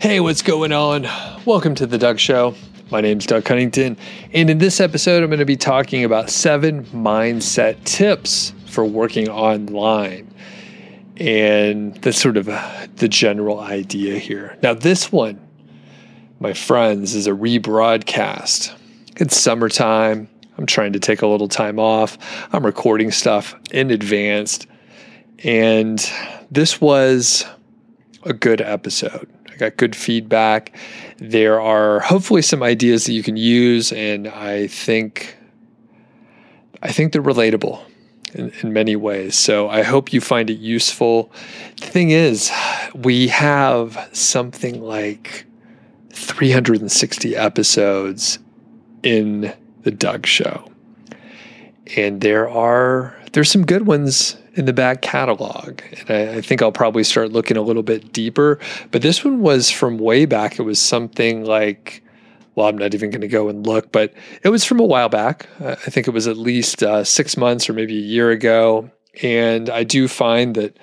Hey, what's going on? Welcome to the Doug Show. My name's Doug Cunnington, and in this episode, I'm going to be talking about seven mindset tips for working online. And that's sort of the general idea here. Now, this one, my friends, is a rebroadcast. It's summertime. I'm trying to take a little time off. I'm recording stuff in advance. And this was a good episode got good feedback. There are hopefully some ideas that you can use, and I think I think they're relatable in, in many ways. So I hope you find it useful. The thing is, we have something like 360 episodes in the Doug Show, and there are there's some good ones in the back catalog. And I, I, think I'll probably start looking a little bit deeper. But this one was from way back. It was something like, well, I'm not even going to go and look, but it was from a while back. I think it was at least uh, six months or maybe a year ago. And I do find that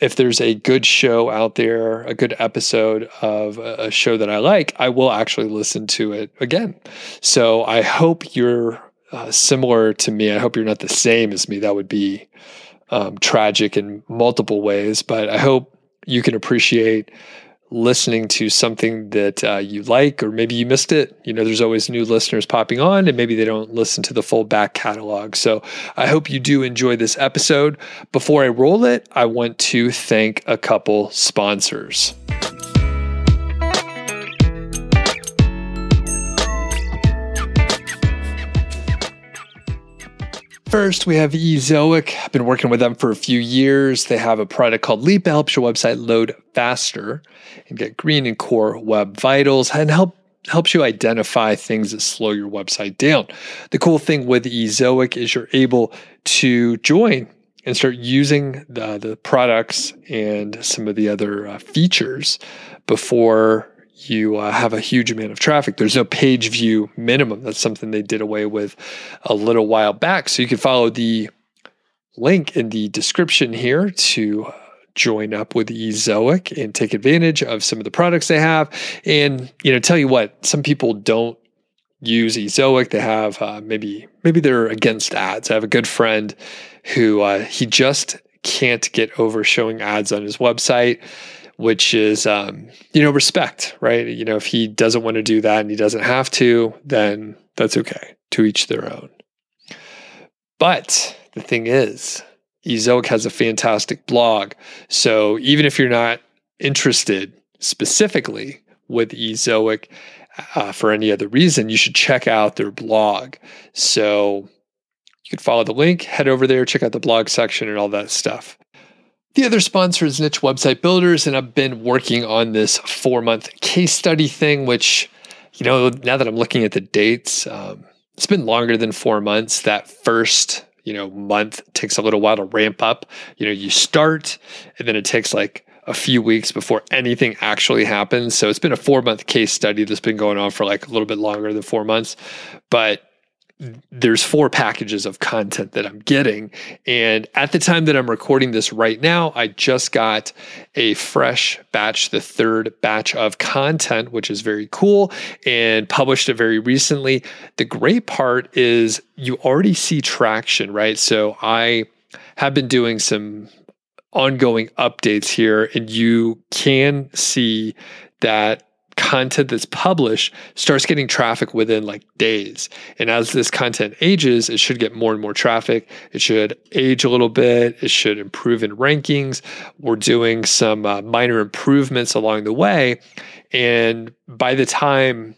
if there's a good show out there, a good episode of a show that I like, I will actually listen to it again. So I hope you're uh, similar to me. I hope you're not the same as me. That would be um, tragic in multiple ways, but I hope you can appreciate listening to something that uh, you like, or maybe you missed it. You know, there's always new listeners popping on, and maybe they don't listen to the full back catalog. So I hope you do enjoy this episode. Before I roll it, I want to thank a couple sponsors. First, we have Ezoic. I've been working with them for a few years. They have a product called Leap that helps your website load faster and get green and core web vitals and help helps you identify things that slow your website down. The cool thing with Ezoic is you're able to join and start using the, the products and some of the other uh, features before you uh, have a huge amount of traffic. There's no page view minimum. That's something they did away with a little while back. So you can follow the link in the description here to uh, join up with Ezoic and take advantage of some of the products they have. And you know, tell you what, some people don't use Ezoic. They have uh, maybe maybe they're against ads. I have a good friend who uh, he just can't get over showing ads on his website which is um, you know respect right? You know if he doesn't want to do that and he doesn't have to then that's okay to each their own. But the thing is ezoic has a fantastic blog. So even if you're not interested specifically with ezoic uh, for any other reason you should check out their blog. So you can follow the link head over there check out the blog section and all that stuff the other sponsor is Niche Website Builders, and I've been working on this four month case study thing, which, you know, now that I'm looking at the dates, um, it's been longer than four months. That first, you know, month takes a little while to ramp up. You know, you start, and then it takes like a few weeks before anything actually happens. So it's been a four month case study that's been going on for like a little bit longer than four months. But there's four packages of content that I'm getting. And at the time that I'm recording this right now, I just got a fresh batch, the third batch of content, which is very cool and published it very recently. The great part is you already see traction, right? So I have been doing some ongoing updates here, and you can see that content that's published starts getting traffic within like days. And as this content ages, it should get more and more traffic. It should age a little bit. It should improve in rankings. We're doing some uh, minor improvements along the way. And by the time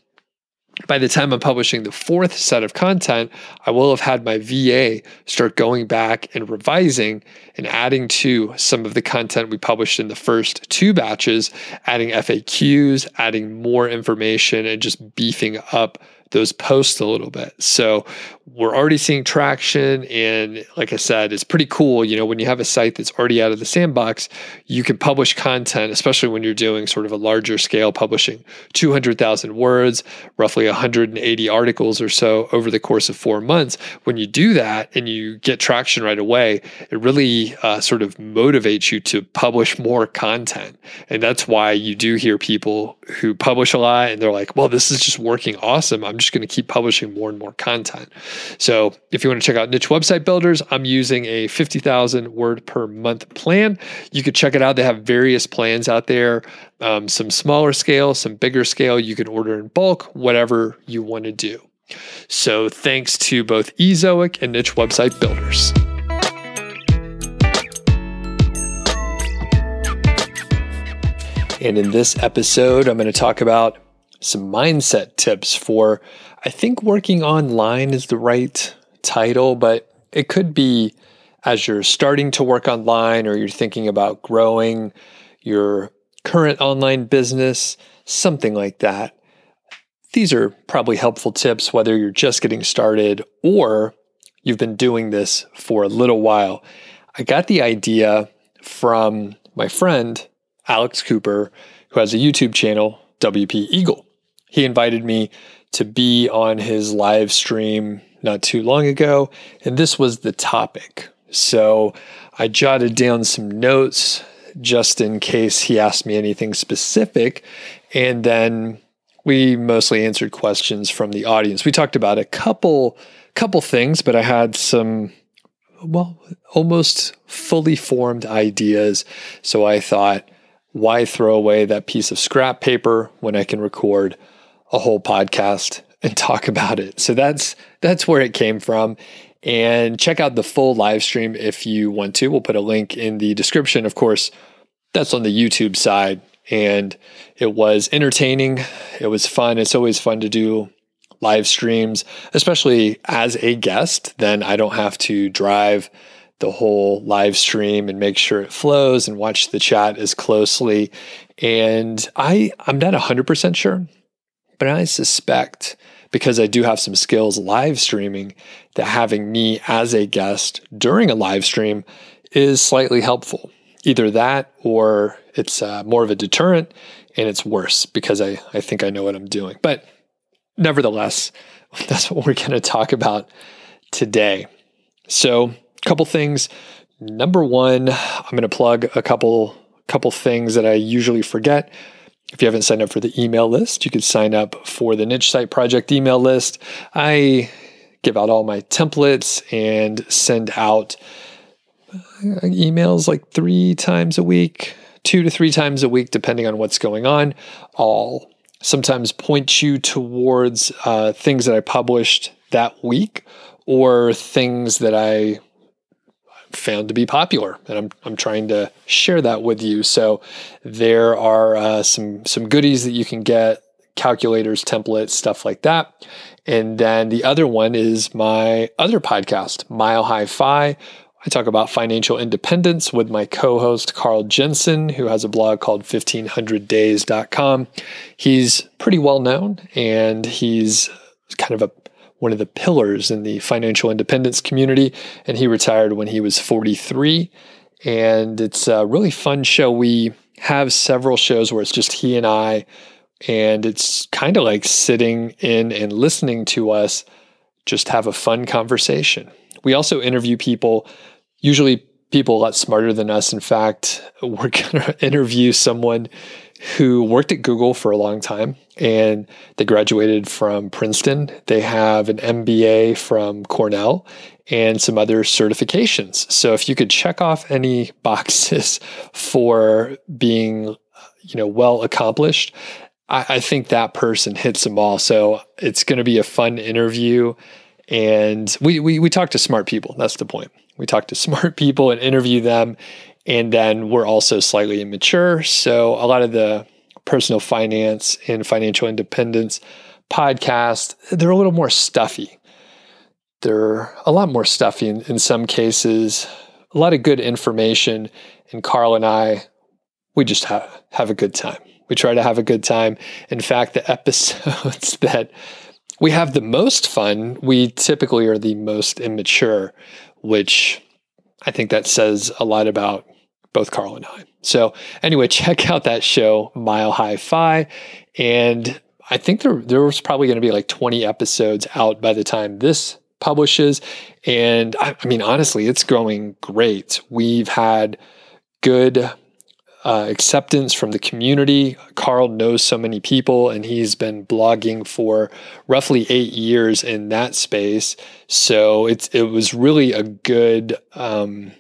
by the time I'm publishing the fourth set of content, I will have had my VA start going back and revising and adding to some of the content we published in the first two batches, adding FAQs, adding more information, and just beefing up those posts a little bit. So we're already seeing traction. And like I said, it's pretty cool. You know, when you have a site that's already out of the sandbox, you can publish content, especially when you're doing sort of a larger scale publishing 200,000 words, roughly 180 articles or so over the course of four months. When you do that and you get traction right away, it really uh, sort of motivates you to publish more content. And that's why you do hear people who publish a lot and they're like, well, this is just working awesome. I'm just going to keep publishing more and more content. So if you want to check out Niche Website Builders, I'm using a 50,000 word per month plan. You could check it out. They have various plans out there, um, some smaller scale, some bigger scale. You can order in bulk, whatever you want to do. So thanks to both Ezoic and Niche Website Builders. And in this episode, I'm going to talk about some mindset tips for, I think working online is the right title, but it could be as you're starting to work online or you're thinking about growing your current online business, something like that. These are probably helpful tips whether you're just getting started or you've been doing this for a little while. I got the idea from my friend Alex Cooper, who has a YouTube channel, WP Eagle. He invited me to be on his live stream not too long ago, and this was the topic. So I jotted down some notes just in case he asked me anything specific. And then we mostly answered questions from the audience. We talked about a couple couple things, but I had some well, almost fully formed ideas. So I thought why throw away that piece of scrap paper when I can record a whole podcast and talk about it? So that's that's where it came from. And check out the full live stream if you want to. We'll put a link in the description. Of course, that's on the YouTube side. And it was entertaining. It was fun. It's always fun to do live streams, especially as a guest. Then I don't have to drive the whole live stream and make sure it flows and watch the chat as closely. And I, I'm not 100% sure, but I suspect because I do have some skills live streaming that having me as a guest during a live stream is slightly helpful. Either that or it's uh, more of a deterrent and it's worse because I, I think I know what I'm doing. But nevertheless, that's what we're going to talk about today. So, a couple things. Number one, I'm going to plug a couple couple things that I usually forget. If you haven't signed up for the email list, you could sign up for the Niche Site Project email list. I give out all my templates and send out uh, emails like three times a week, two to three times a week, depending on what's going on. I'll sometimes point you towards uh, things that I published that week or things that I found to be popular, and I'm I'm trying to share that with you. So there are uh, some some goodies that you can get, calculators, templates, stuff like that. And then the other one is my other podcast, Mile High Fi. I talk about financial independence with my co host, Carl Jensen, who has a blog called 1500days.com. He's pretty well known and he's kind of a one of the pillars in the financial independence community. And he retired when he was 43. And it's a really fun show. We have several shows where it's just he and I, and it's kind of like sitting in and listening to us just have a fun conversation. We also interview people, usually people a lot smarter than us. In fact, we're going to interview someone who worked at Google for a long time and they graduated from Princeton. They have an MBA from Cornell and some other certifications. So if you could check off any boxes for being, you know, well accomplished, I, I think that person hits them all. So it's going to be a fun interview. And we, we we talk to smart people. That's the point. We talk to smart people and interview them and then we're also slightly immature. So a lot of the personal finance and financial independence podcast, they're a little more stuffy. They're a lot more stuffy in, in some cases, a lot of good information. And Carl and I, we just have, have a good time. We try to have a good time. In fact, the episodes that we have the most fun, we typically are the most immature, which I think that says a lot about both Carl and I. So, anyway, check out that show, Mile High Fi. And I think there, there was probably going to be like 20 episodes out by the time this publishes. And I, I mean, honestly, it's going great. We've had good uh, acceptance from the community. Carl knows so many people, and he's been blogging for roughly eight years in that space. So it's it was really a good um,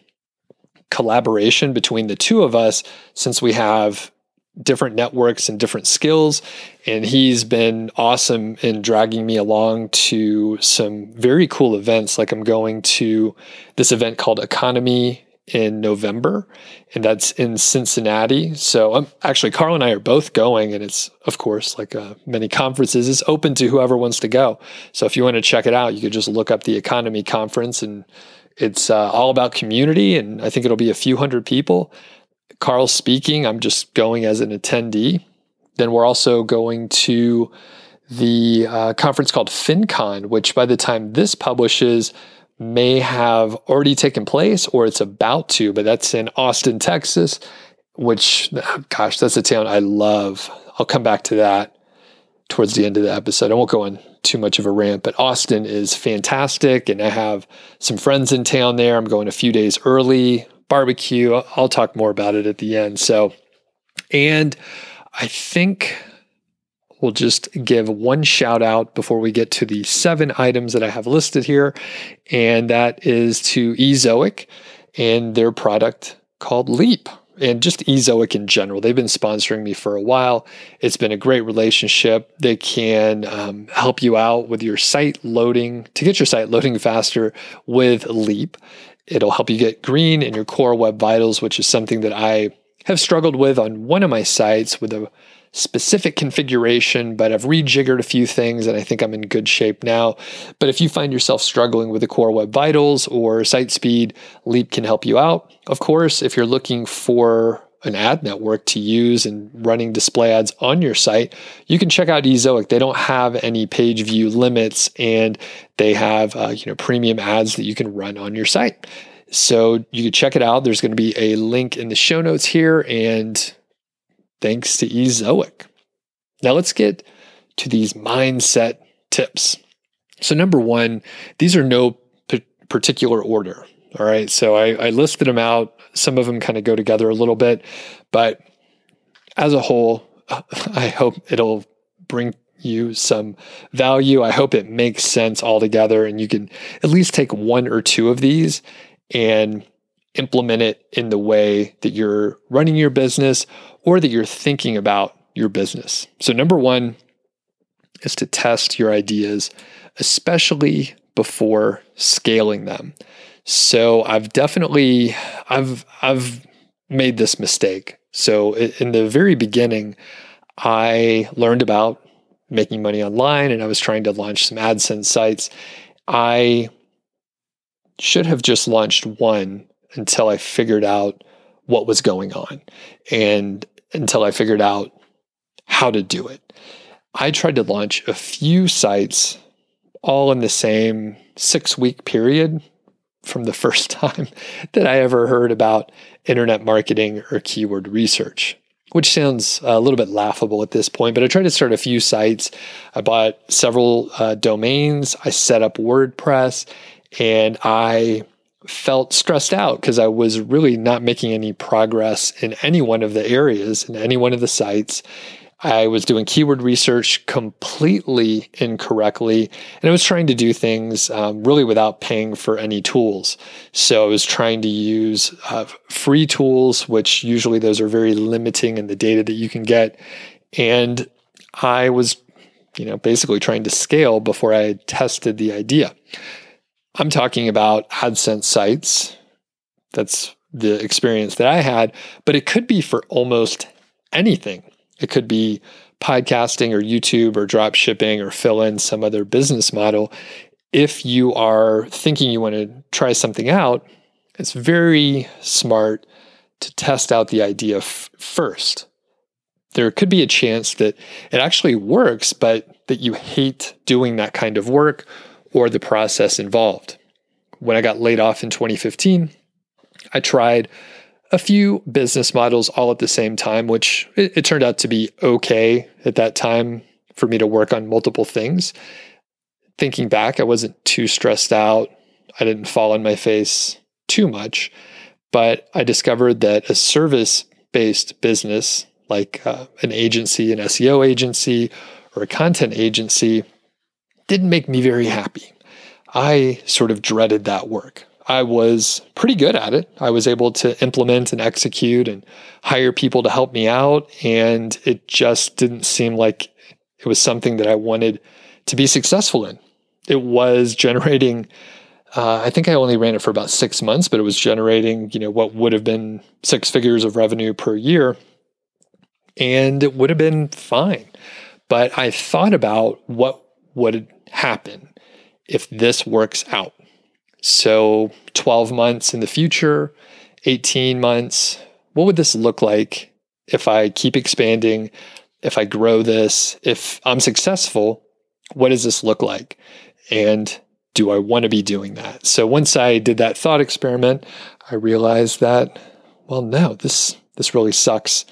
collaboration between the two of us, since we have different networks and different skills. And he's been awesome in dragging me along to some very cool events. Like I'm going to this event called EconoMe in November, and that's in Cincinnati. So I'm actually Carl and I are both going, and it's of course like uh, many conferences, it's open to whoever wants to go. So if you want to check it out, you could just look up the EconoMe Conference, and it's uh, all about community, and I think it'll be a few hundred people. Carl's speaking. I'm just going as an attendee. Then we're also going to the uh, conference called FinCon, which by the time this publishes may have already taken place or it's about to, but that's in Austin, Texas, which, gosh, that's a town I love. I'll come back to that towards the end of the episode. I won't go on too much of a rant, but Austin is fantastic. And I have some friends in town there. I'm going a few days early, barbecue. I'll talk more about it at the end. So, and I think we'll just give one shout out before we get to the seven items that I have listed here. And that is to Ezoic and their product called Leap. And just Ezoic in general. They've been sponsoring me for a while. It's been a great relationship. They can um, help you out with your site loading to get your site loading faster with Leap. It'll help you get green in your core web vitals, which is something that I have struggled with on one of my sites with a specific configuration, but I've rejiggered a few things and I think I'm in good shape now. But if you find yourself struggling with the core web vitals or site speed, Leap can help you out. Of course, if you're looking for an ad network to use and running display ads on your site, you can check out Ezoic. They don't have any page view limits and they have uh, you know premium ads that you can run on your site. So you can check it out. There's going to be a link in the show notes here and thanks to Ezoic. Now let's get to these mindset tips. So, number one, these are no p- particular order. All right. So, I, I listed them out. Some of them kind of go together a little bit, but as a whole, I hope it'll bring you some value. I hope it makes sense all together and you can at least take one or two of these and implement it in the way that you're running your business or that you're thinking about your business. So, number one is to test your ideas, especially before scaling them. So, I've definitely I've I've made this mistake. So, in the very beginning, I learned about making money online and I was trying to launch some AdSense sites. I should have just launched one until I figured out what was going on and until I figured out how to do it. I tried to launch a few sites all in the same six week period from the first time that I ever heard about internet marketing or keyword research, which sounds a little bit laughable at this point. But I tried to start a few sites. I bought several uh, domains, I set up WordPress, and I felt stressed out because I was really not making any progress in any one of the areas, in any one of the sites. I was doing keyword research completely incorrectly, and I was trying to do things um, really without paying for any tools. So I was trying to use uh, free tools, which usually those are very limiting in the data that you can get. And I was, you know, basically trying to scale before I tested the idea. I'm talking about AdSense sites. That's the experience that I had, but it could be for almost anything. It could be podcasting or YouTube or drop shipping or fill in some other business model. If you are thinking you want to try something out, it's very smart to test out the idea f- first. There could be a chance that it actually works, but that you hate doing that kind of work or the process involved. When I got laid off in 2015, I tried a few business models all at the same time, which it, it, turned out to be okay at that time for me to work on multiple things. Thinking back, I wasn't too stressed out. I didn't fall on my face too much, but I discovered that a service based business like uh, an agency, an SEO agency, or a content agency didn't make me very happy. I sort of dreaded that work. I was pretty good at it. I was able to implement and execute and hire people to help me out. And it just didn't seem like it was something that I wanted to be successful in. It was generating, uh, I think I only ran it for about six months, but it was generating, you know, what would have been six figures of revenue per year. And it would have been fine. But I thought about what would happen if this works out. So, 12 months in the future, 18 months, what would this look like if I keep expanding, if I grow this, if I'm successful? What does this look like? And do I want to be doing that? So once I did that thought experiment, I realized that, well, no, this this really sucks.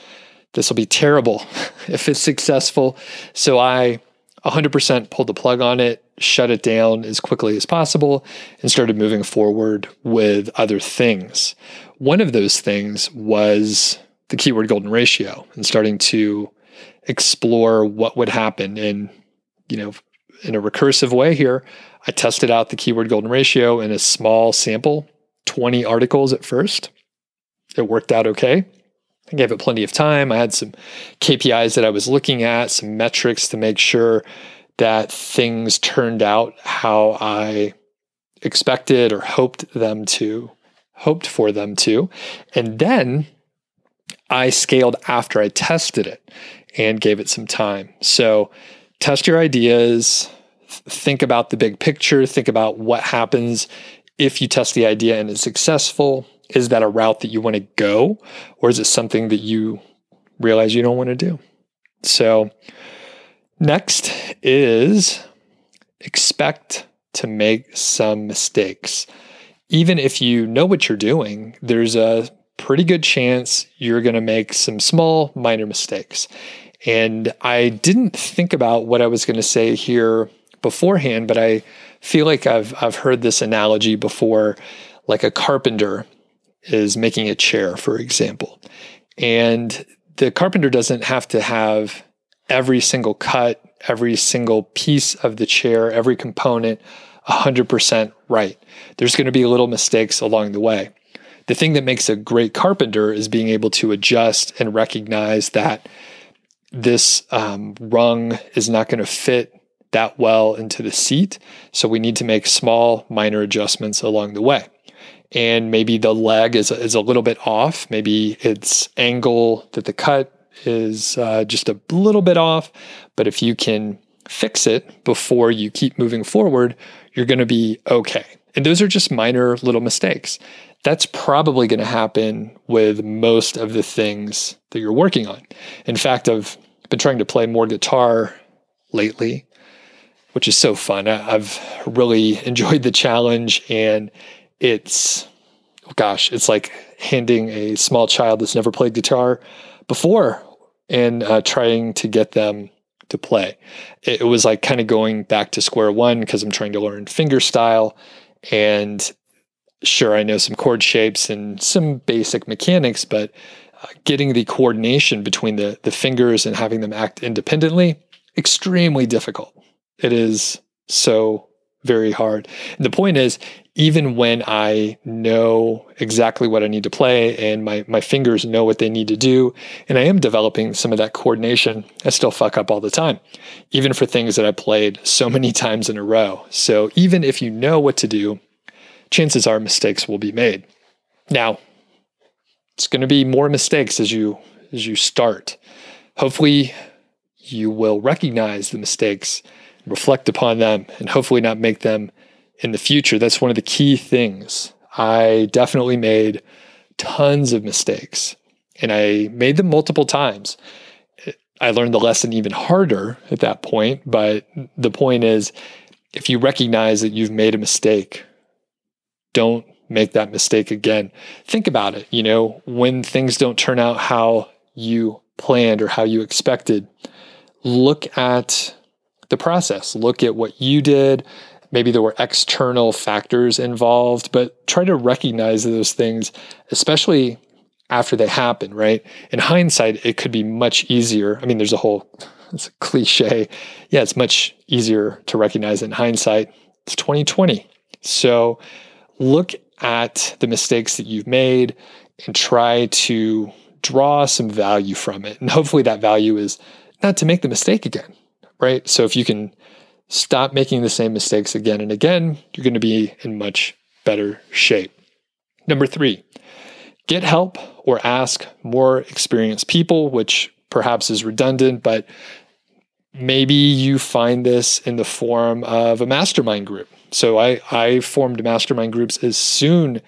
This will be terrible if it's successful. So I 100% pulled the plug on it, shut it down as quickly as possible, and started moving forward with other things. One of those things was the keyword golden ratio and starting to explore what would happen in, you know, in a recursive way here. I tested out the keyword golden ratio in a small sample, 20 articles at first. It worked out okay. I gave it plenty of time. I had some KPIs that I was looking at, some metrics to make sure that things turned out how I expected or hoped them to, hoped for them to. And then I scaled after I tested it and gave it some time. So test your ideas, think about the big picture, think about what happens if you test the idea and it's successful is that a route that you want to go or is it something that you realize you don't want to do? So next is expect to make some mistakes. Even if you know what you're doing there's a pretty good chance you're going to make some small minor mistakes. And i didn't think about what i was going to say here beforehand but i feel like i've i've heard this analogy before like a carpenter is making a chair, for example. And the carpenter doesn't have to have every single cut, every single piece of the chair, every component 100% right. There's going to be little mistakes along the way. The thing that makes a great carpenter is being able to adjust and recognize that this um, rung is not going to fit that well into the seat. So we need to make small, minor adjustments along the way and maybe the leg is, is a little bit off. Maybe its angle that the cut is uh, just a little bit off. But if you can fix it before you keep moving forward, you're going to be okay. And those are just minor little mistakes. That's probably going to happen with most of the things that you're working on. In fact, I've been trying to play more guitar lately, which is so fun. I've really enjoyed the challenge and it's gosh, it's like handing a small child that's never played guitar before and uh, trying to get them to play. It, it was like kind of going back to square one because I'm trying to learn finger style. And sure, I know some chord shapes and some basic mechanics, but uh, getting the coordination between the, the fingers and having them act independently, extremely difficult. It is so very hard. And the point is, even when I know exactly what I need to play and my, my fingers know what they need to do, and I am developing some of that coordination, I still fuck up all the time, even for things that I played so many times in a row. So even if you know what to do, chances are mistakes will be made. Now, it's going to be more mistakes as you as you start. Hopefully, you will recognize the mistakes, reflect upon them, and hopefully not make them in the future. That's one of the key things. I definitely made tons of mistakes and I made them multiple times. I learned the lesson even harder at that point. But the point is, if you recognize that you've made a mistake, don't make that mistake again. Think about it. You know, when things don't turn out how you planned or how you expected, look at the process, look at what you did. Maybe there were external factors involved, but try to recognize those things, especially after they happen, right? In hindsight, it could be much easier. I mean, there's a whole it's a cliche. Yeah, it's much easier to recognize in hindsight. It's 2020. So look at the mistakes that you've made and try to draw some value from it. And hopefully that value is not to make the mistake again, right? So if you can stop making the same mistakes again and again, you're going to be in much better shape. Number three, get help or ask more experienced people, which perhaps is redundant, but maybe you find this in the form of a mastermind group. So I, I formed mastermind groups as soon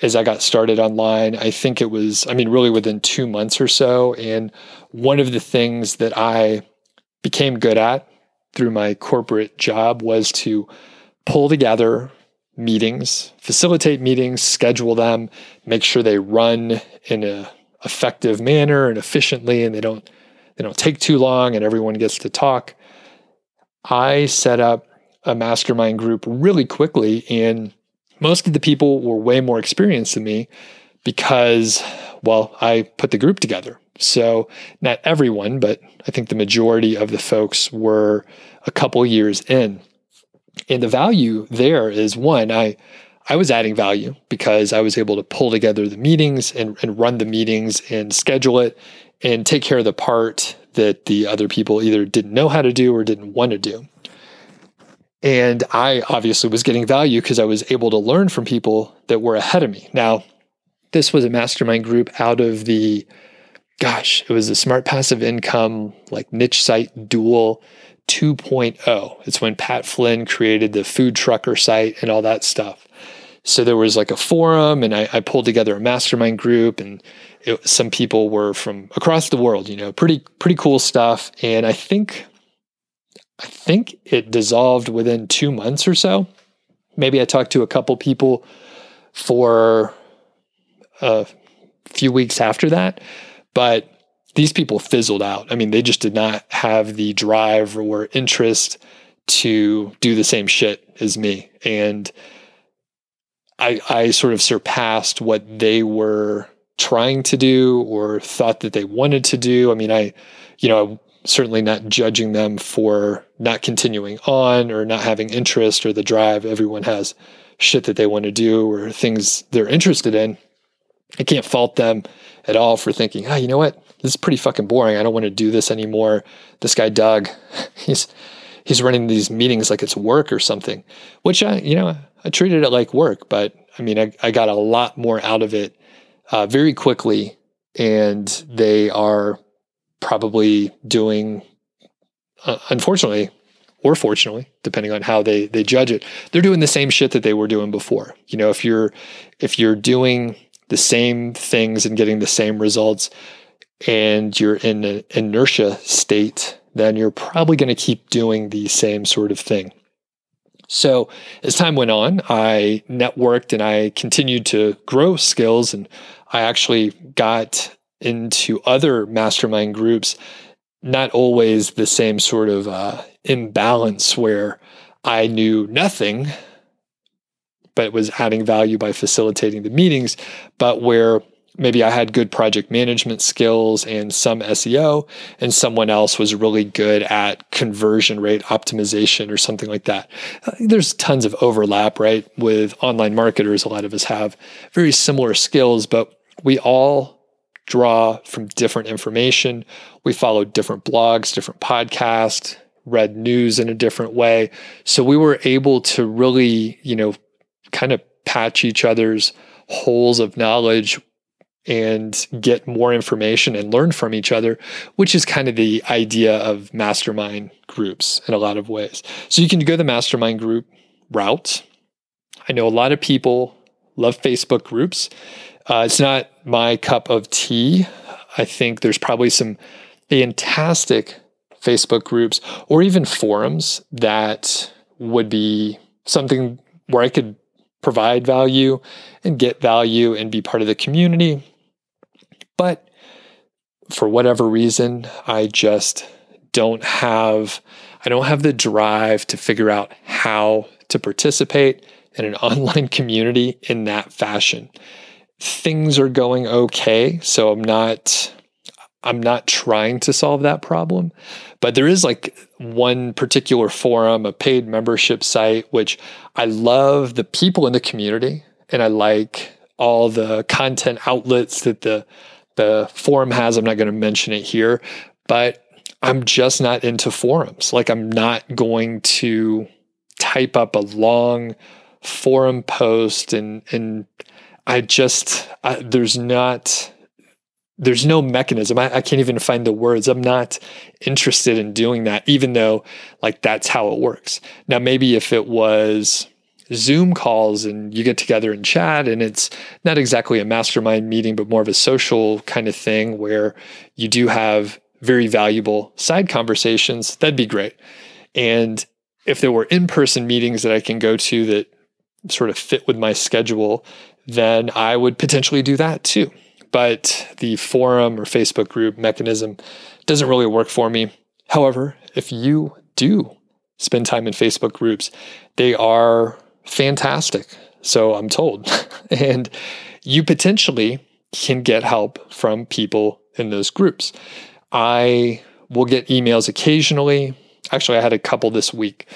as I got started online. I think it was, I mean, really within two months or so. And one of the things that I became good at through my corporate job was to pull together meetings, facilitate meetings, schedule them, make sure they run in a effective manner and efficiently and they don't they don't take too long and everyone gets to talk. I set up a mastermind group really quickly and most of the people were way more experienced than me because well, I put the group together. So, not everyone, but I think the majority of the folks were a couple years in. And the value there is one, I I was adding value because I was able to pull together the meetings and, and run the meetings and schedule it and take care of the part that the other people either didn't know how to do or didn't want to do. And I obviously was getting value because I was able to learn from people that were ahead of me. Now, this was a mastermind group out of the, gosh, it was a smart passive income, like niche site duel 2.0. It's when Pat Flynn created the food trucker site and all that stuff. So there was like a forum, and I, I pulled together a mastermind group, and it, some people were from across the world. You know, pretty pretty cool stuff. And I think, I think it dissolved within two months or so. Maybe I talked to a couple people for a few weeks after that, but these people fizzled out. I mean, they just did not have the drive or interest to do the same shit as me. And I, I sort of surpassed what they were trying to do or thought that they wanted to do. I mean, I, you know, I'm certainly not judging them for not continuing on or not having interest or the drive. Everyone has shit that they want to do or things they're interested in. I can't fault them at all for thinking, ah, oh, you know what? This is pretty fucking boring. I don't want to do this anymore. This guy Doug, he's he's running these meetings like it's work or something. Which I, you know, I treated it like work, but I mean, I, I got a lot more out of it uh, very quickly, and they are probably doing, uh, unfortunately, or fortunately, depending on how they they judge it, they're doing the same shit that they were doing before. You know, if you're if you're doing the same things and getting the same results and you're in an inertia state, then you're probably going to keep doing the same sort of thing. So, as time went on, I networked and I continued to grow skills. And I actually got into other mastermind groups, not always the same sort of uh, imbalance where I knew nothing but it was adding value by facilitating the meetings, but where maybe I had good project management skills and some SEO, and someone else was really good at conversion rate optimization or something like that. Uh, there's tons of overlap, right? With online marketers, a lot of us have very similar skills, but we all draw from different information. We follow different blogs, different podcasts, read news in a different way. So we were able to really, you know, kind of patch each other's holes of knowledge and get more information and learn from each other, which is kind of the idea of mastermind groups in a lot of ways. So you can go the mastermind group route. I know a lot of people love Facebook groups. Uh, it's not my cup of tea. I think there's probably some fantastic Facebook groups or even forums that would be something where I could provide value and get value and be part of the community. But for whatever reason, I just don't have I don't have the drive to figure out how to participate in an online community in that fashion. Things are going okay, so I'm not I'm not trying to solve that problem, but there is like one particular forum, a paid membership site, which I love the people in the community and I like all the content outlets that the the forum has. I'm not going to mention it here, but I'm just not into forums. Like I'm not going to type up a long forum post and and I just I, there's not there's no mechanism. I, I, can't even find the words. I'm not interested in doing that, even though like that's how it works. Now, maybe if it was Zoom calls and you get together and chat, and it's not exactly a mastermind meeting, but more of a social kind of thing where you do have very valuable side conversations, that'd be great. And if there were in person meetings that I can go to that sort of fit with my schedule, then I would potentially do that too but the forum or Facebook group mechanism doesn't really work for me. However, if you do spend time in Facebook groups, they are fantastic. So I'm told. and you potentially can get help from people in those groups. I will get emails occasionally. Actually, I had a couple this week.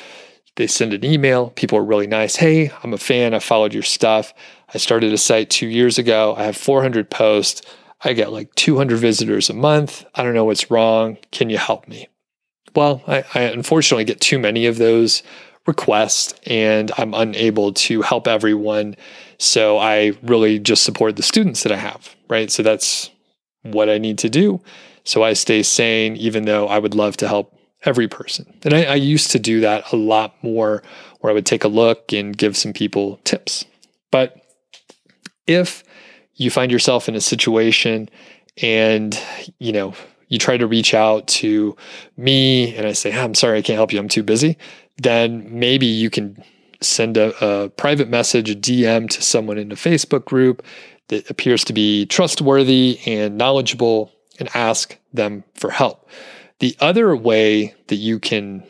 They send an email. People are really nice. Hey, I'm a fan. I followed your stuff. I started a site two years ago. I have 400 posts. I get like 200 visitors a month. I don't know what's wrong. Can you help me? Well, I, I unfortunately get too many of those requests and I'm unable to help everyone. So I really just support the students that I have, right? So that's what I need to do. So I stay sane, even though I would love to help every person. And I, I used to do that a lot more, where I would take a look and give some people tips. But if you find yourself in a situation and you know you try to reach out to me and I say, ah, I'm sorry, I can't help you. I'm too busy. Then maybe you can send a, a, private message, a DM to someone in a Facebook group that appears to be trustworthy and knowledgeable and ask them for help. The other way that you can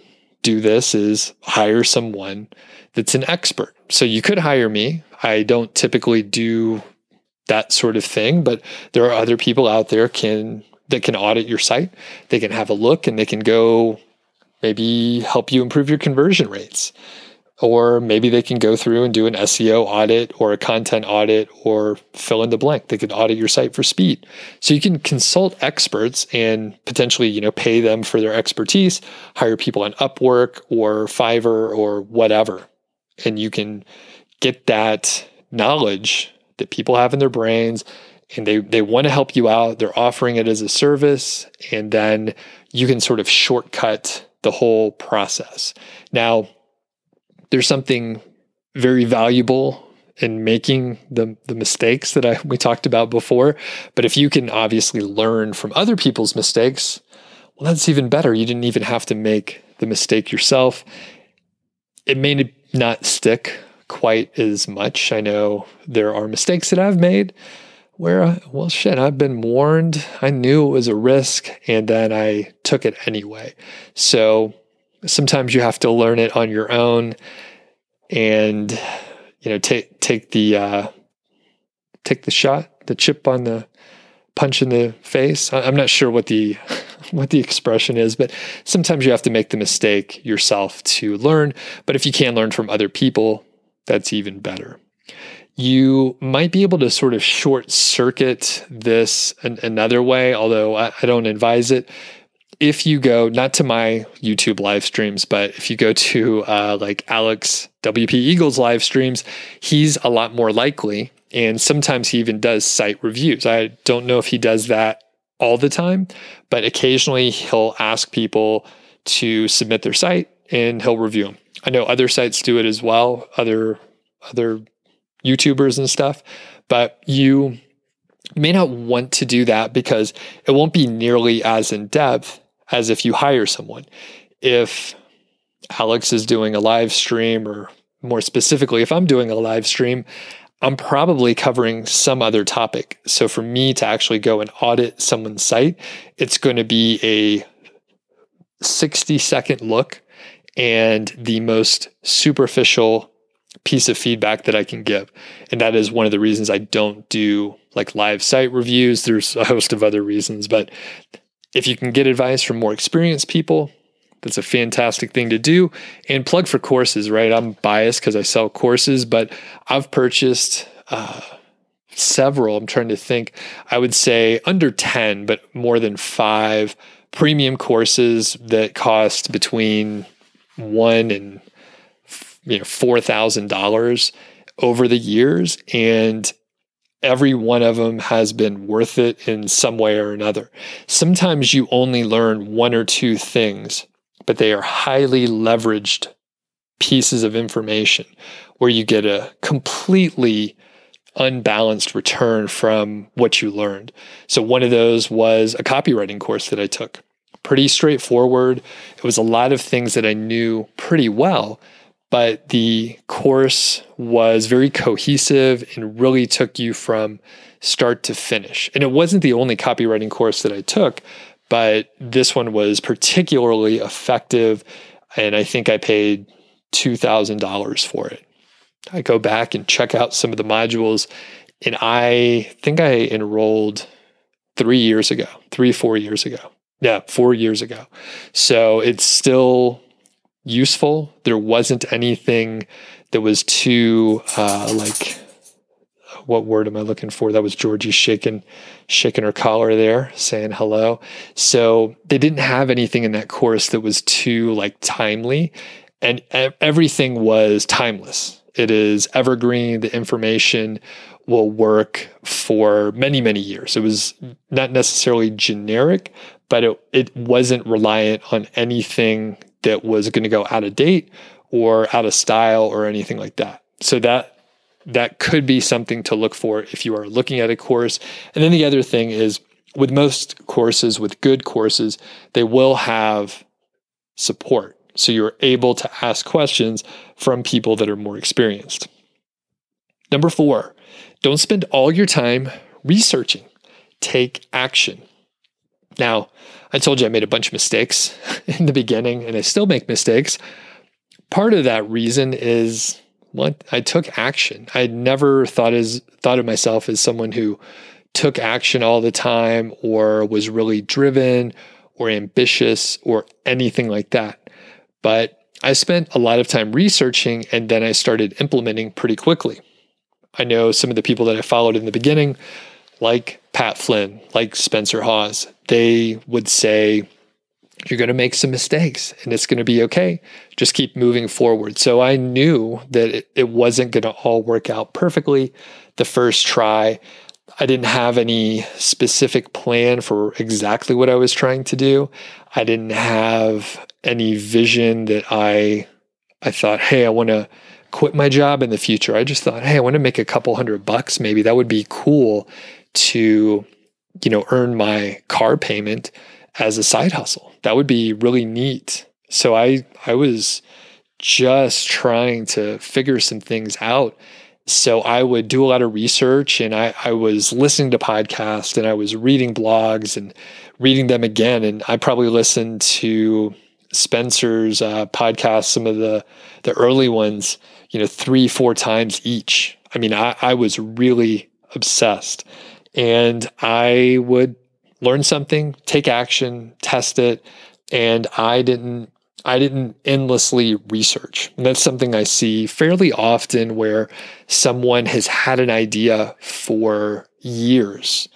do this is hire someone that's an expert. So you could hire me. I don't typically do that sort of thing, but there are other people out there can that can audit your site. They can have a look and they can go maybe help you improve your conversion rates. Or maybe they can go through and do an SEO audit or a content audit or fill in the blank. They could audit your site for speed. So you can consult experts and potentially, you know, pay them for their expertise, hire people on Upwork or Fiverr or whatever. And you can get that knowledge that people have in their brains and they, they want to help you out. They're offering it as a service. And then you can sort of shortcut the whole process. Now, there's something very valuable in making the the mistakes that I we talked about before. But if you can obviously learn from other people's mistakes, well, that's even better. You didn't even have to make the mistake yourself. It may not stick quite as much. I know there are mistakes that I've made where, well, shit, I've been warned. I knew it was a risk and then I took it anyway. So sometimes you have to learn it on your own and you know take take the uh, take the shot, the chip on the punch in the face. I'm not sure what the what the expression is, but sometimes you have to make the mistake yourself to learn. But if you can learn from other people, that's even better. You might be able to sort of short circuit this an, another way, although I, I don't advise it if you go not to my YouTube live streams, but if you go to uh, like Alex WP Eagles live streams, he's a lot more likely. And sometimes he even does site reviews. I don't know if he does that all the time, but occasionally he'll ask people to submit their site and he'll review them. I know other sites do it as well, other other YouTubers and stuff, but you You may not want to do that because it won't be nearly as in depth as if you hire someone. If Alex is doing a live stream, or more specifically, if I'm doing a live stream, I'm probably covering some other topic. So for me to actually go and audit someone's site, it's going to be a 60 second look and the most superficial piece of feedback that I can give. And that is one of the reasons I don't do like live site reviews. There's a host of other reasons, but if you can get advice from more experienced people, that's a fantastic thing to do. And plug for courses, right? I'm biased because I sell courses, but I've purchased uh, several. I'm trying to think. I would say under 10, but more than five premium courses that cost between one and you know four thousand dollars over the years, and every one of them has been worth it in some way or another. Sometimes you only learn one or two things, but they are highly leveraged pieces of information where you get a completely unbalanced return from what you learned. So, one of those was a copywriting course that I took. Pretty straightforward. It was a lot of things that I knew pretty well, but the course was very cohesive and really took you from start to finish. And it wasn't the only copywriting course that I took, but this one was particularly effective. And I think I paid $2,000 for it. I go back and check out some of the modules, and I think I enrolled three years ago, three, four years ago. Yeah, four years ago. So it's still useful. There wasn't anything that was too uh, like what word am I looking for? That was Georgie shaking shaking her collar there, saying hello. So they didn't have anything in that course that was too like timely, and everything was timeless. It is evergreen. The information will work for many many years. It was not necessarily generic, but it, it wasn't reliant on anything that was going to go out of date or out of style or anything like that. So that that could be something to look for if you are looking at a course. And then the other thing is with most courses, with good courses, they will have support. So you're able to ask questions from people that are more experienced. Number four, don't spend all your time researching, take action. Now, I told you I made a bunch of mistakes in the beginning, and I still make mistakes. Part of that reason is what I took action. I never thought as thought of myself as someone who took action all the time or was really driven or ambitious or anything like that. But I spent a lot of time researching and then I started implementing pretty quickly. I know some of the people that I followed in the beginning, like Pat Flynn, like Spencer Haws, they would say, you're going to make some mistakes and it's going to be okay. Just keep moving forward. So I knew that it, it wasn't going to all work out perfectly the first try. I didn't have any specific plan for exactly what I was trying to do. I didn't have any vision that I I thought, "Hey, I want to quit my job in the future." I just thought, "Hey, I want to make a couple hundred bucks maybe. That would be cool to you know, earn my car payment as a side hustle. That would be really neat. So I I was just trying to figure some things out. So I would do a lot of research and I, I was listening to podcasts and I was reading blogs and reading them again. And I probably listened to Spencer's uh, podcast, some of the the early ones, you know, three, four times each. I mean, I, I was really obsessed. And I would learn something, take action, test it, and I didn't I didn't endlessly research. And that's something I see fairly often where someone has had an idea for years.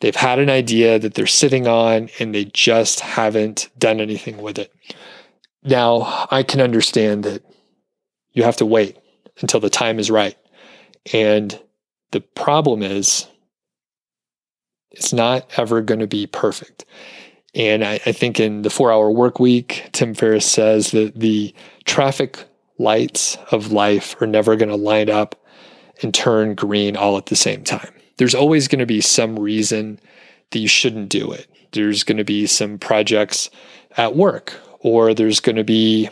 They've had an idea that they're sitting on and they just haven't done anything with it. Now, I can understand that you have to wait until the time is right. And the problem is it's not ever going to be perfect. And I, I, think in the four hour work week, Tim Ferriss says that the traffic lights of life are never going to line up and turn green all at the same time. there's always going to be some reason that you shouldn't do it. There's going to be some projects at work, or there's going to be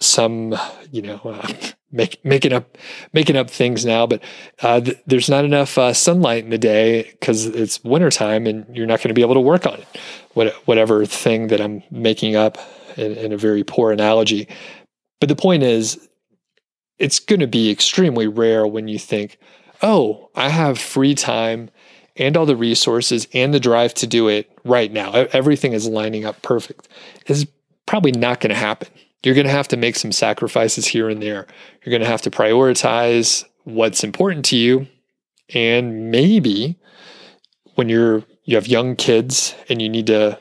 some, you know, uh, make, making up making up things now. But uh, th- there's not enough uh, sunlight in the day because it's wintertime, and you're not going to be able to work on it. What, whatever thing that I'm making up in, in a very poor analogy. But the point is, it's going to be extremely rare when you think, oh, I have free time and all the resources and the drive to do it right now. Everything is lining up perfect. It's probably not going to happen. You're going to have to make some sacrifices here and there. You're going to have to prioritize what's important to you. And maybe when you're you have young kids and you need to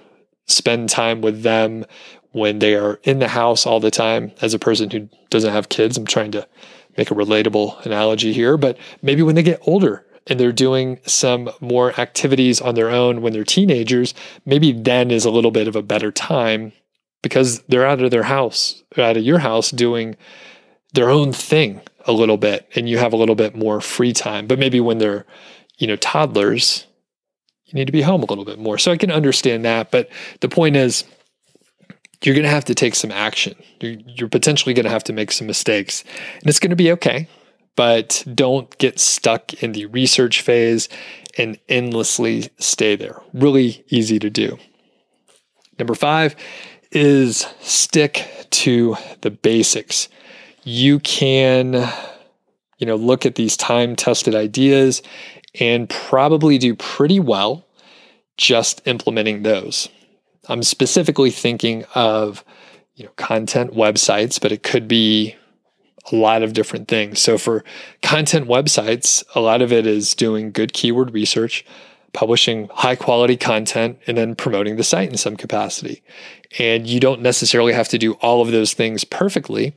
spend time with them when they are in the house all the time as a person who doesn't have kids i'm trying to make a relatable analogy here but maybe when they get older and they're doing some more activities on their own when they're teenagers maybe then is a little bit of a better time because they're out of their house out of your house doing their own thing a little bit and you have a little bit more free time but maybe when they're you know toddlers you need to be home a little bit more so i can understand that but the point is you're going to have to take some action. You're, you're potentially going to have to make some mistakes, and it's going to be okay. But don't get stuck in the research phase and endlessly stay there. Really easy to do. Number five is stick to the basics. You can, you know, look at these time tested ideas and probably do pretty well just implementing those. I'm specifically thinking of you know content websites, but it could be a lot of different things. So for content websites, a lot of it is doing good keyword research, publishing high quality content, and then promoting the site in some capacity. And you don't necessarily have to do all of those things perfectly,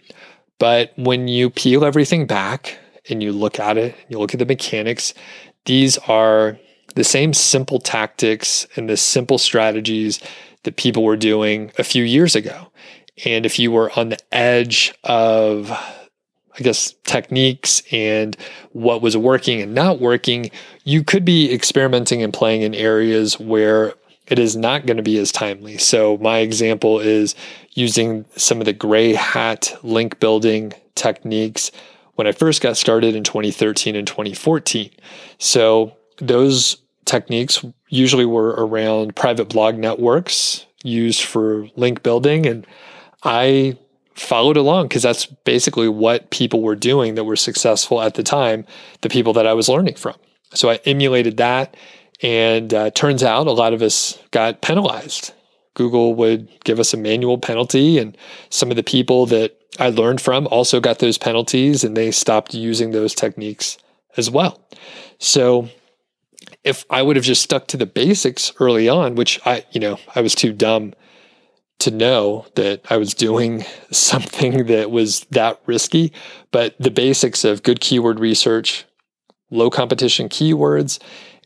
but when you peel everything back and you look at it, you look at the mechanics, these are the same simple tactics and the simple strategies that people were doing a few years ago. And if you were on the edge of, I guess, techniques and what was working and not working, you could be experimenting and playing in areas where it is not going to be as timely. So, my example is using some of the gray hat link building techniques when I first got started in 2013 and 2014. So, those techniques usually were around private blog networks used for link building. And I followed along because that's basically what people were doing that were successful at the time, the people that I was learning from. So I emulated that. And uh, turns out a lot of us got penalized. Google would give us a manual penalty, and some of the people that I learned from also got those penalties and they stopped using those techniques as well. So if I would have just stuck to the basics early on, which I, you know, I was too dumb to know that I was doing something that was that risky, but the basics of good keyword research, low competition keywords,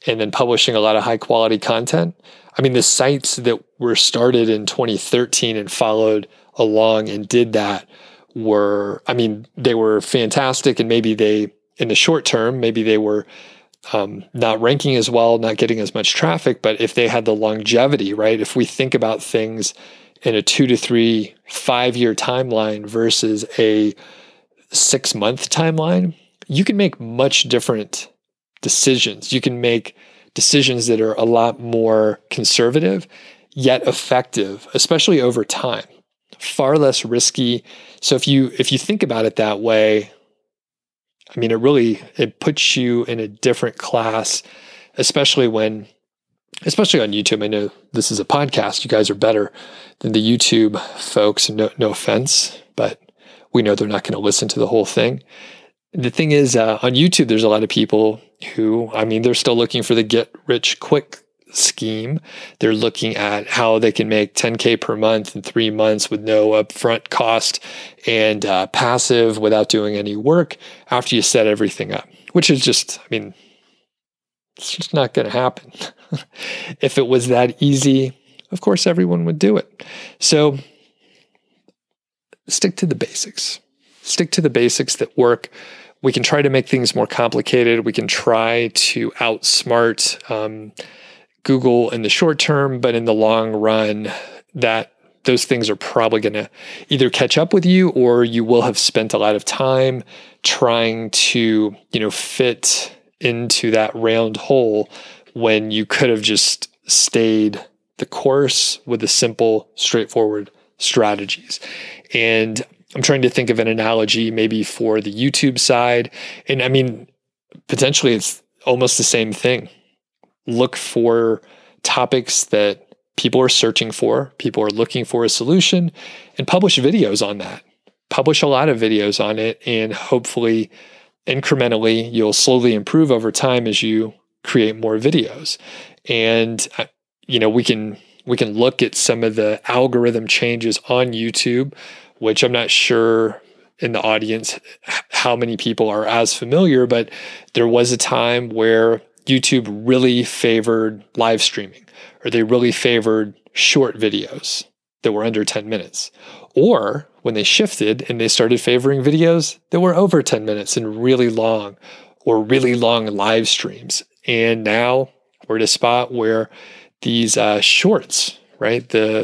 and then publishing a lot of high quality content. I mean, the sites that were started in 2013 and followed along and did that were, I mean, they were fantastic. And maybe they, in the short term, maybe they were um, not ranking as well, not getting as much traffic. But if they had the longevity, right? If we think about things in a two to three, five year timeline versus a six month timeline, you can make much different decisions. You can make decisions that are a lot more conservative, yet effective, especially over time. Far less risky. So if you if you think about it that way, I mean, it really it puts you in a different class, especially when, especially on YouTube. I know this is a podcast. You guys are better than the YouTube folks. No, no offense, but we know they're not going to listen to the whole thing. The thing is, uh, on YouTube, there's a lot of people who, I mean, they're still looking for the get rich quick scheme. They're looking at how they can make 10K per month in three months with no upfront cost and uh, passive without doing any work after you set everything up, which is just, I mean, it's just not going to happen. if it was that easy, of course, everyone would do it. So stick to the basics. Stick to the basics that work we can try to make things more complicated. We can try to outsmart um, Google in the short term, but in the long run, that those things are probably going to either catch up with you or you will have spent a lot of time trying to, you know, fit into that round hole when you could have just stayed the course with the simple, straightforward strategies. And I'm trying to think of an analogy maybe for the YouTube side. And I mean, potentially it's almost the same thing. Look for topics that people are searching for, people are looking for a solution, and publish videos on that. Publish a lot of videos on it, and hopefully, incrementally, you'll slowly improve over time as you create more videos. And uh, you know, we can we can look at some of the algorithm changes on YouTube, which I'm not sure in the audience how many people are as familiar, but there was a time where YouTube really favored live streaming or they really favored short videos that were under 10 minutes. Or when they shifted and they started favoring videos that were over 10 minutes and really long or really long live streams. And now we're at a spot where these uh, shorts, right? The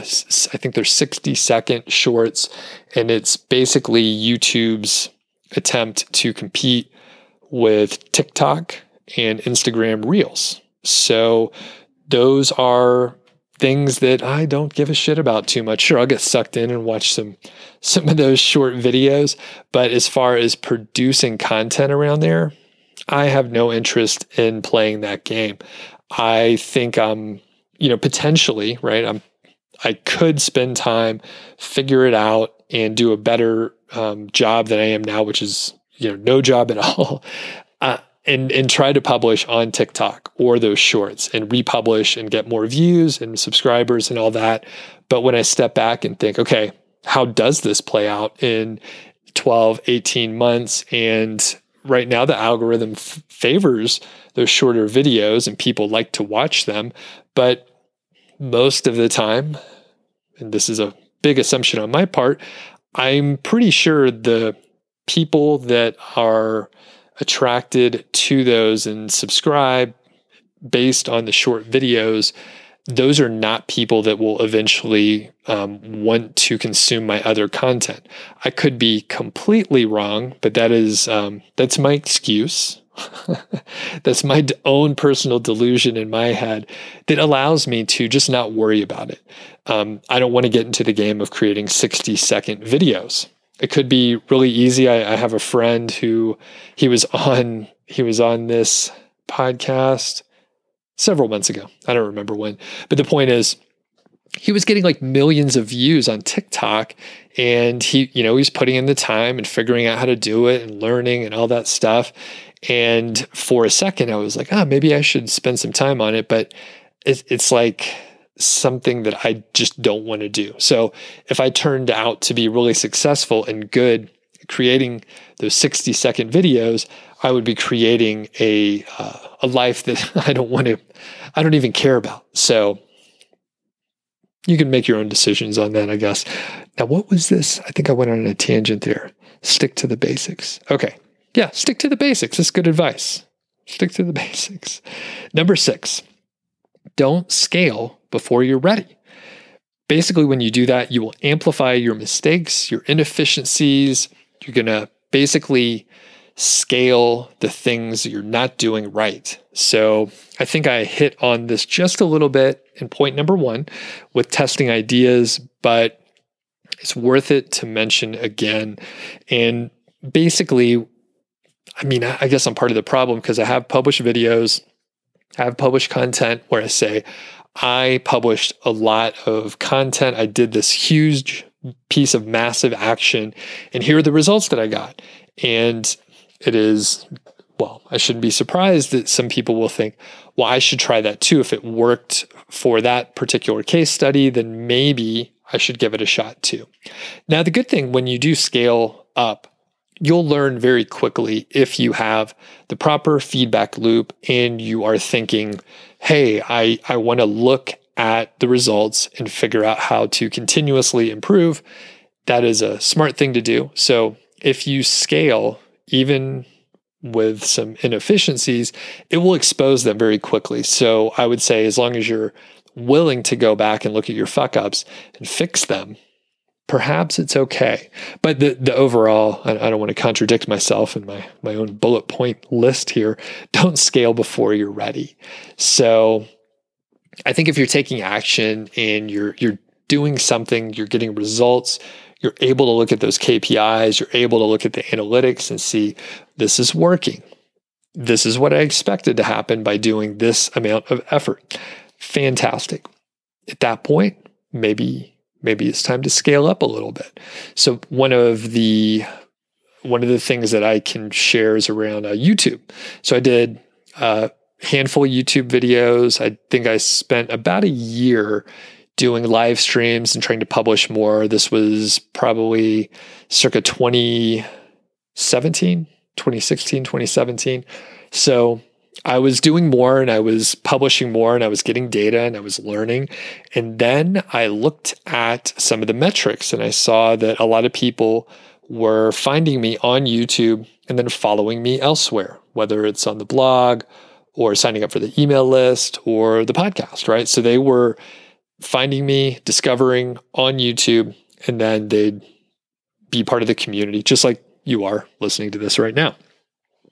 I think they're 60 second shorts, and it's basically YouTube's attempt to compete with TikTok and Instagram Reels. So those are things that I don't give a shit about too much. Sure, I'll get sucked in and watch some some of those short videos, but as far as producing content around there, I have no interest in playing that game. I think I'm you know, potentially, right? I'm I could spend time, figure it out, and do a better um, job than I am now, which is you know no job at all. And and try to publish on TikTok or those shorts and republish and get more views and subscribers and all that. But when I step back and think, okay, how does this play out in 12, 18 months? And right now the algorithm f- favors those shorter videos and people like to watch them. But most of the time, and this is a big assumption on my part, I'm pretty sure the people that are attracted to those and subscribe based on the short videos, those are not people that will eventually um, want to consume my other content. I could be completely wrong, but that is um, that's my excuse. That's my own personal delusion in my head that allows me to just not worry about it. Um, I don't want to get into the game of creating 60 second videos. It could be really easy. I, I have a friend who he was on he was on this podcast several months ago. I don't remember when, but the point is he was getting like millions of views on TikTok and he, you know, he's putting in the time and figuring out how to do it and learning and all that stuff. And for a second, I was like, ah, oh, maybe I should spend some time on it. But it, it's like something that I just don't want to do. So if I turned out to be really successful and good creating those 60 second videos, I would be creating a, uh, a life that I don't want to, I don't even care about. So you can make your own decisions on that, I guess. Now, what was this? I think I went on a tangent there. Stick to the basics. Okay yeah, stick to the basics. That's good advice. Stick to the basics. Number six, don't scale before you're ready. Basically, when you do that, you will amplify your mistakes, your inefficiencies. You're going to basically scale the things you're not doing right. So I think I hit on this just a little bit in point number one with testing ideas, but it's worth it to mention again. And basically, I mean, I guess I'm part of the problem because I have published videos, I have published content where I say, I published a lot of content. I did this huge piece of massive action, and here are the results that I got. And it is, well, I shouldn't be surprised that some people will think, well, I should try that too. If it worked for that particular case study, then maybe I should give it a shot too. Now, the good thing when you do scale up, you'll learn very quickly if you have the proper feedback loop and you are thinking, hey, I, I want to look at the results and figure out how to continuously improve. That is a smart thing to do. So if you scale, even with some inefficiencies, it will expose them very quickly. So I would say, as long as you're willing to go back and look at your fuck ups and fix them, perhaps it's okay. But the, the overall, I, I don't want to contradict myself in my, my own bullet point list here. Don't scale before you're ready. So I think if you're taking action and you're, you're doing something, you're getting results, you're able to look at those KPIs, you're able to look at the analytics and see this is working. This is what I expected to happen by doing this amount of effort. Fantastic. At that point, maybe maybe it's time to scale up a little bit. So one of the one of the things that I can share is around uh, YouTube. So I did a handful of YouTube videos. I think I spent about a year doing live streams and trying to publish more. This was probably circa 2017, 2016, 2017. So I was doing more and I was publishing more and I was getting data and I was learning. And then I looked at some of the metrics and I saw that a lot of people were finding me on YouTube and then following me elsewhere, whether it's on the blog or signing up for the email list or the podcast, right? So they were finding me, discovering on YouTube, and then they'd be part of the community, just like you are listening to this right now.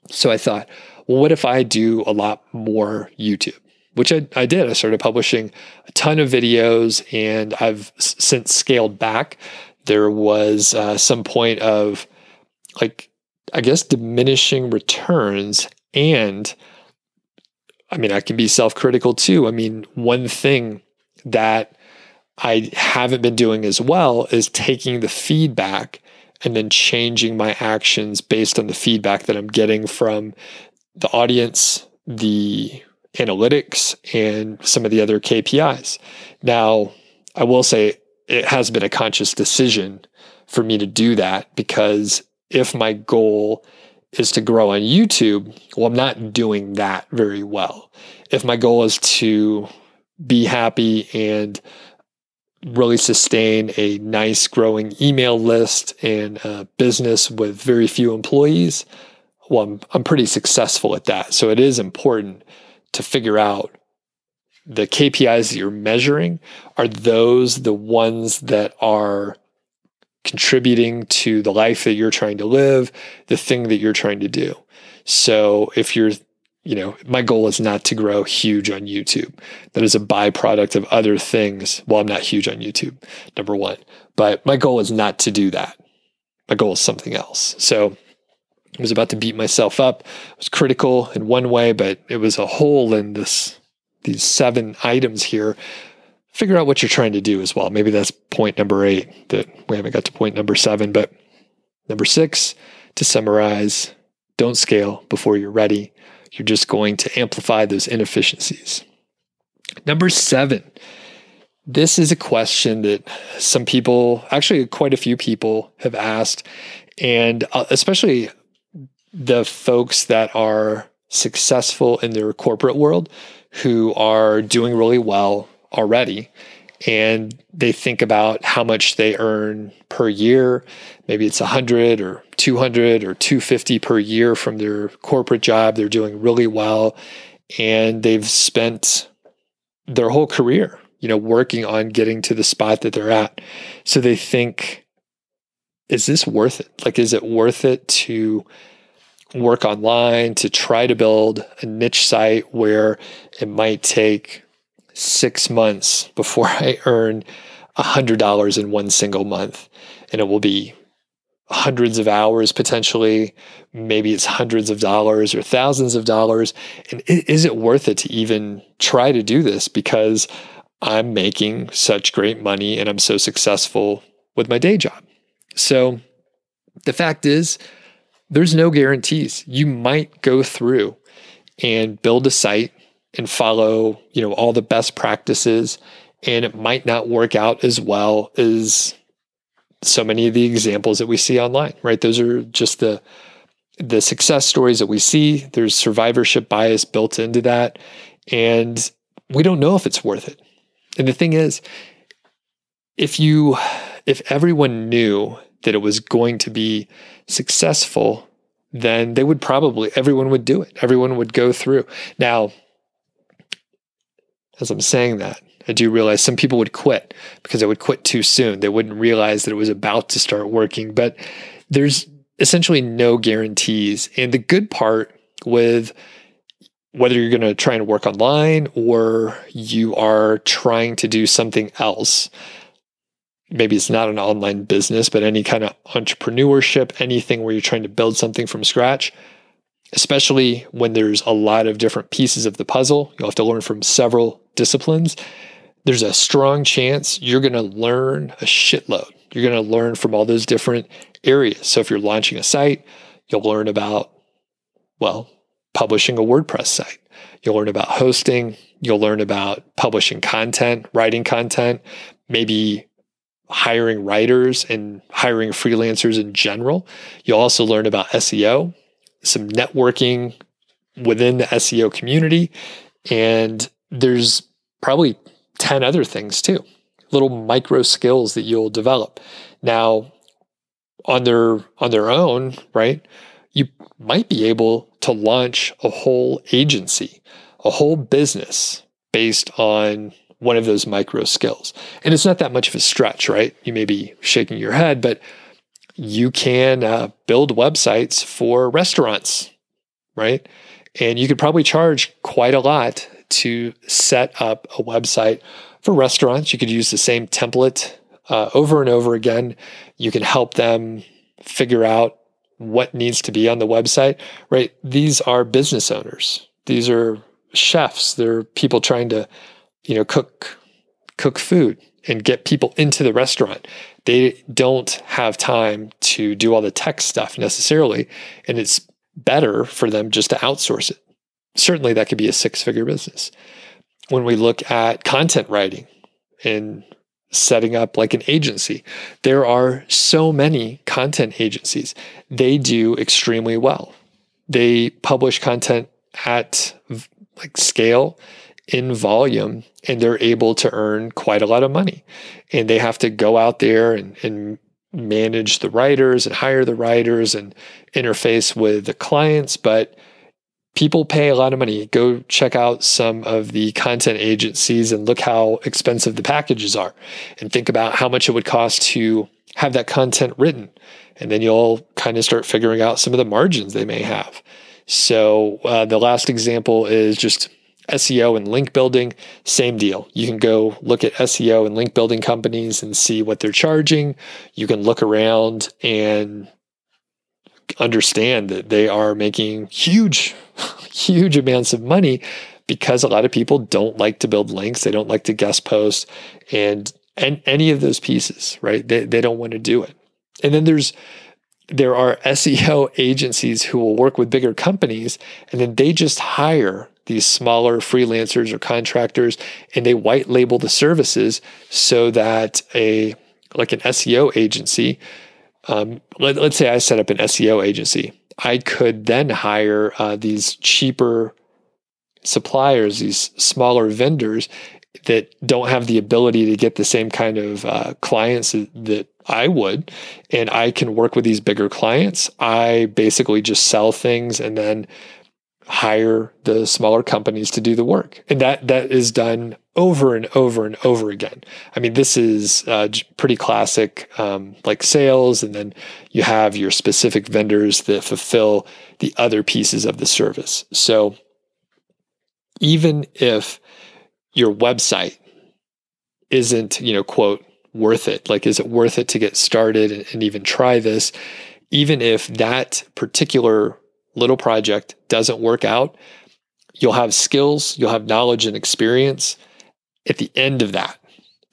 So I thought, well, what if I do a lot more YouTube? Which I, I did. I started publishing a ton of videos and I've since scaled back. There was uh, some point of like, I guess, diminishing returns. And I mean, I can be self critical too. I mean, one thing that I haven't been doing as well is taking the feedback and then changing my actions based on the feedback that I'm getting from the audience, the analytics, and some of the other KPIs. Now, I will say it has been a conscious decision for me to do that because if my goal is to grow on YouTube, well, I'm not doing that very well. If my goal is to be happy and really sustain a nice growing email list and a business with very few employees, well, I'm, I'm pretty successful at that. So it is important to figure out the KPIs that you're measuring. Are those the ones that are contributing to the life that you're trying to live, the thing that you're trying to do? So if you're you know, my goal is not to grow huge on YouTube. That is a byproduct of other things. Well, I'm not huge on YouTube, number one, but my goal is not to do that. My goal is something else. So I was about to beat myself up. I was critical in one way, but it was a hole in this these seven items here. Figure out what you're trying to do as well. Maybe that's point number eight that we haven't got to point number seven, but number six, to summarize, don't scale before you're ready you're just going to amplify those inefficiencies. Number seven, this is a question that some people, actually, quite a few people have asked, and uh, especially the folks that are successful in their corporate world who are doing really well already and they think about how much they earn per year. Maybe it's 100 or 200 or 250 per year from their corporate job. They're doing really well and they've spent their whole career, you know, working on getting to the spot that they're at. So they think is this worth it? Like is it worth it to work online to try to build a niche site where it might take six months before I earn $100 in one single month. And it will be hundreds of hours potentially. Maybe it's hundreds of dollars or thousands of dollars. And is it worth it to even try to do this because I'm making such great money and I'm so successful with my day job? So the fact is, there's no guarantees. You might go through and build a site and follow, you know, all the best practices and it might not work out as well as so many of the examples that we see online, right? Those are just the the success stories that we see. There's survivorship bias built into that and we don't know if it's worth it. And the thing is if you if everyone knew that it was going to be successful, then they would probably, everyone would do it. Everyone would go through. Now, as I'm saying that, I do realize some people would quit because they would quit too soon. They wouldn't realize that it was about to start working. But there's essentially no guarantees. And the good part with whether you're going to try and work online or you are trying to do something else, maybe it's not an online business, but any kind of entrepreneurship, anything where you're trying to build something from scratch, especially when there's a lot of different pieces of the puzzle, you'll have to learn from several disciplines. There's a strong chance you're going to learn a shitload. You're going to learn from all those different areas. So if you're launching a site, you'll learn about, well, publishing a WordPress site. You'll learn about hosting. You'll learn about publishing content, writing content, maybe hiring writers and hiring freelancers in general. You'll also learn about SEO, some networking within the SEO community, and there's probably 10 other things too, little micro skills that you'll develop. Now, on their on their own, right? You might be able to launch a whole agency, a whole business based on one of those micro skills. And it's not that much of a stretch, right? You may be shaking your head, but you can uh, build websites for restaurants, right? And you could probably charge quite a lot to set up a website for restaurants. You could use the same template uh, over and over again. You can help them figure out what needs to be on the website, right? These are business owners. These are chefs. They're people trying to, you know, cook cook food and get people into the restaurant. They don't have time to do all the tech stuff necessarily, and it's better for them just to outsource it. Certainly that could be a six-figure business. When we look at content writing and setting up like an agency. There are so many content agencies. They do extremely well. They publish content at like scale in volume and they're able to earn quite a lot of money. And they have to go out there and, and manage the writers and hire the writers and interface with the clients. But people pay a lot of money. Go check out some of the content agencies and look how expensive the packages are and think about how much it would cost to have that content written. And then you'll kind of start figuring out some of the margins they may have. So uh, the last example is just SEO and link building, same deal. You can go look at SEO and link building companies and see what they're charging. You can look around and understand that they are making huge, huge amounts of money because a lot of people don't like to build links. They don't like to guest post and, and any of those pieces, right? They, they don't want to do it. And then there's, there are SEO agencies who will work with bigger companies and then they just hire these smaller freelancers or contractors and they white label the services so that a like an SEO agency um, let, us say I set up an SEO agency. I could then hire uh, these cheaper suppliers, these smaller vendors that don't have the ability to get the same kind of uh, clients that I would. And I can work with these bigger clients. I basically just sell things and then hire the smaller companies to do the work. And that that is done over and over and over again. I mean, this is uh, pretty classic, um, like sales, and then you have your specific vendors that fulfill the other pieces of the service. So even if your website isn't, you know, quote, worth it, like, is it worth it to get started and, and even try this? Even if that particular little project doesn't work out, you'll have skills, you'll have knowledge and experience at the end of that.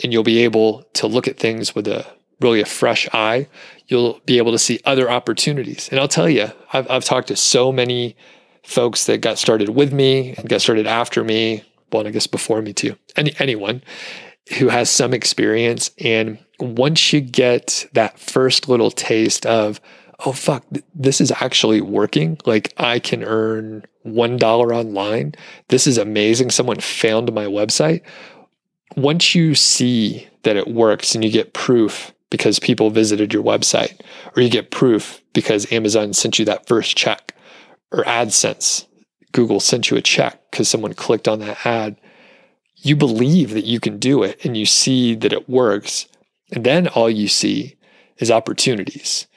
And you'll be able to look at things with a really a fresh eye. You'll be able to see other opportunities. And I'll tell you, I've, I've talked to so many folks that got started with me and got started after me. Well, I guess before me too. Any, anyone who has some experience. And once you get that first little taste of, oh fuck this is actually working like i can earn one dollar online this is amazing someone found my website once you see that it works and you get proof because people visited your website, or you get proof because Amazon sent you that first check, or AdSense, Google sent you a check because someone clicked on that ad. You believe that you can do it and you see that it works. And then all you see is opportunities.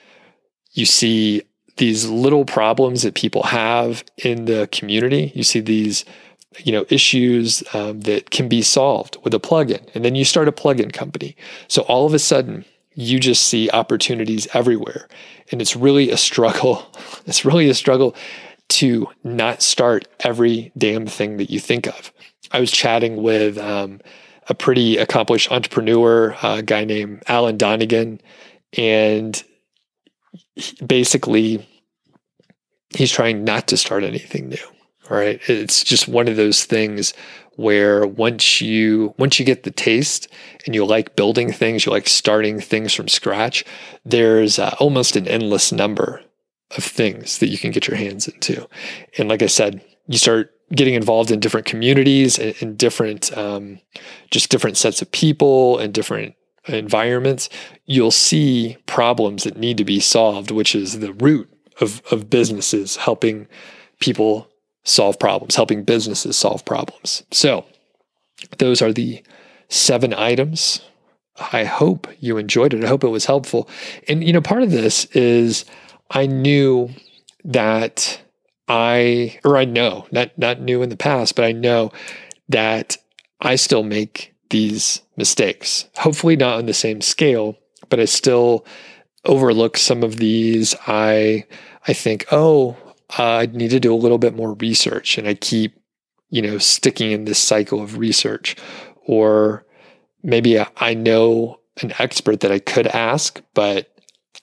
You see these little problems that people have in the community. You see these you know issues um, that can be solved with a plugin and then you start a plugin company so all of a sudden you just see opportunities everywhere and it's really a struggle it's really a struggle to not start every damn thing that you think of i was chatting with um, a pretty accomplished entrepreneur a guy named alan donegan and basically he's trying not to start anything new right? It's just one of those things where once you once you get the taste and you like building things you like starting things from scratch there's uh, almost an endless number of things that you can get your hands into. And like i said you start getting involved in different communities and, and different um, just different sets of people and different environments you'll see problems that need to be solved which is the root of, of businesses helping people solve problems, helping businesses solve problems. So, those are the seven items. I hope you enjoyed it. I hope it was helpful. And, you know, part of this is I knew that I, or I know, not, not new in the past, but I know that I still make these mistakes. Hopefully, not on the same scale, but I still overlook some of these. I, I think, oh, uh, I need to do a little bit more research and I keep, you know, sticking in this cycle of research. Or maybe I know an expert that I could ask, but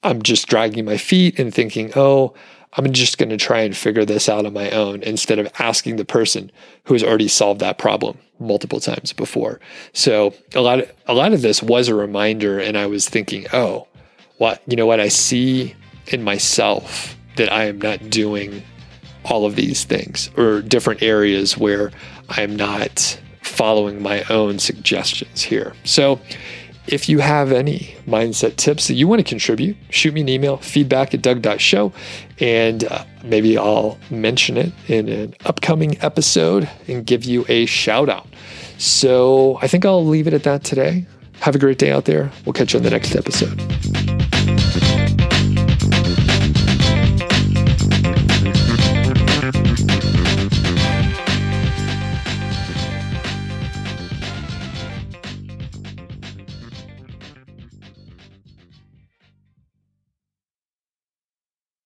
I'm just dragging my feet and thinking, oh, I'm just going to try and figure this out on my own instead of asking the person who has already solved that problem multiple times before. So a lot of, a lot of this was a reminder and I was thinking, oh, what, you know what I see in myself that I am not doing all of these things or different areas where I'm not following my own suggestions here. So, if you have any mindset tips that you want to contribute, shoot me an email, feedback at doug.show, and uh, maybe I'll mention it in an upcoming episode and give you a shout out. So I think I'll leave it at that today. Have a great day out there. We'll catch you on the next episode.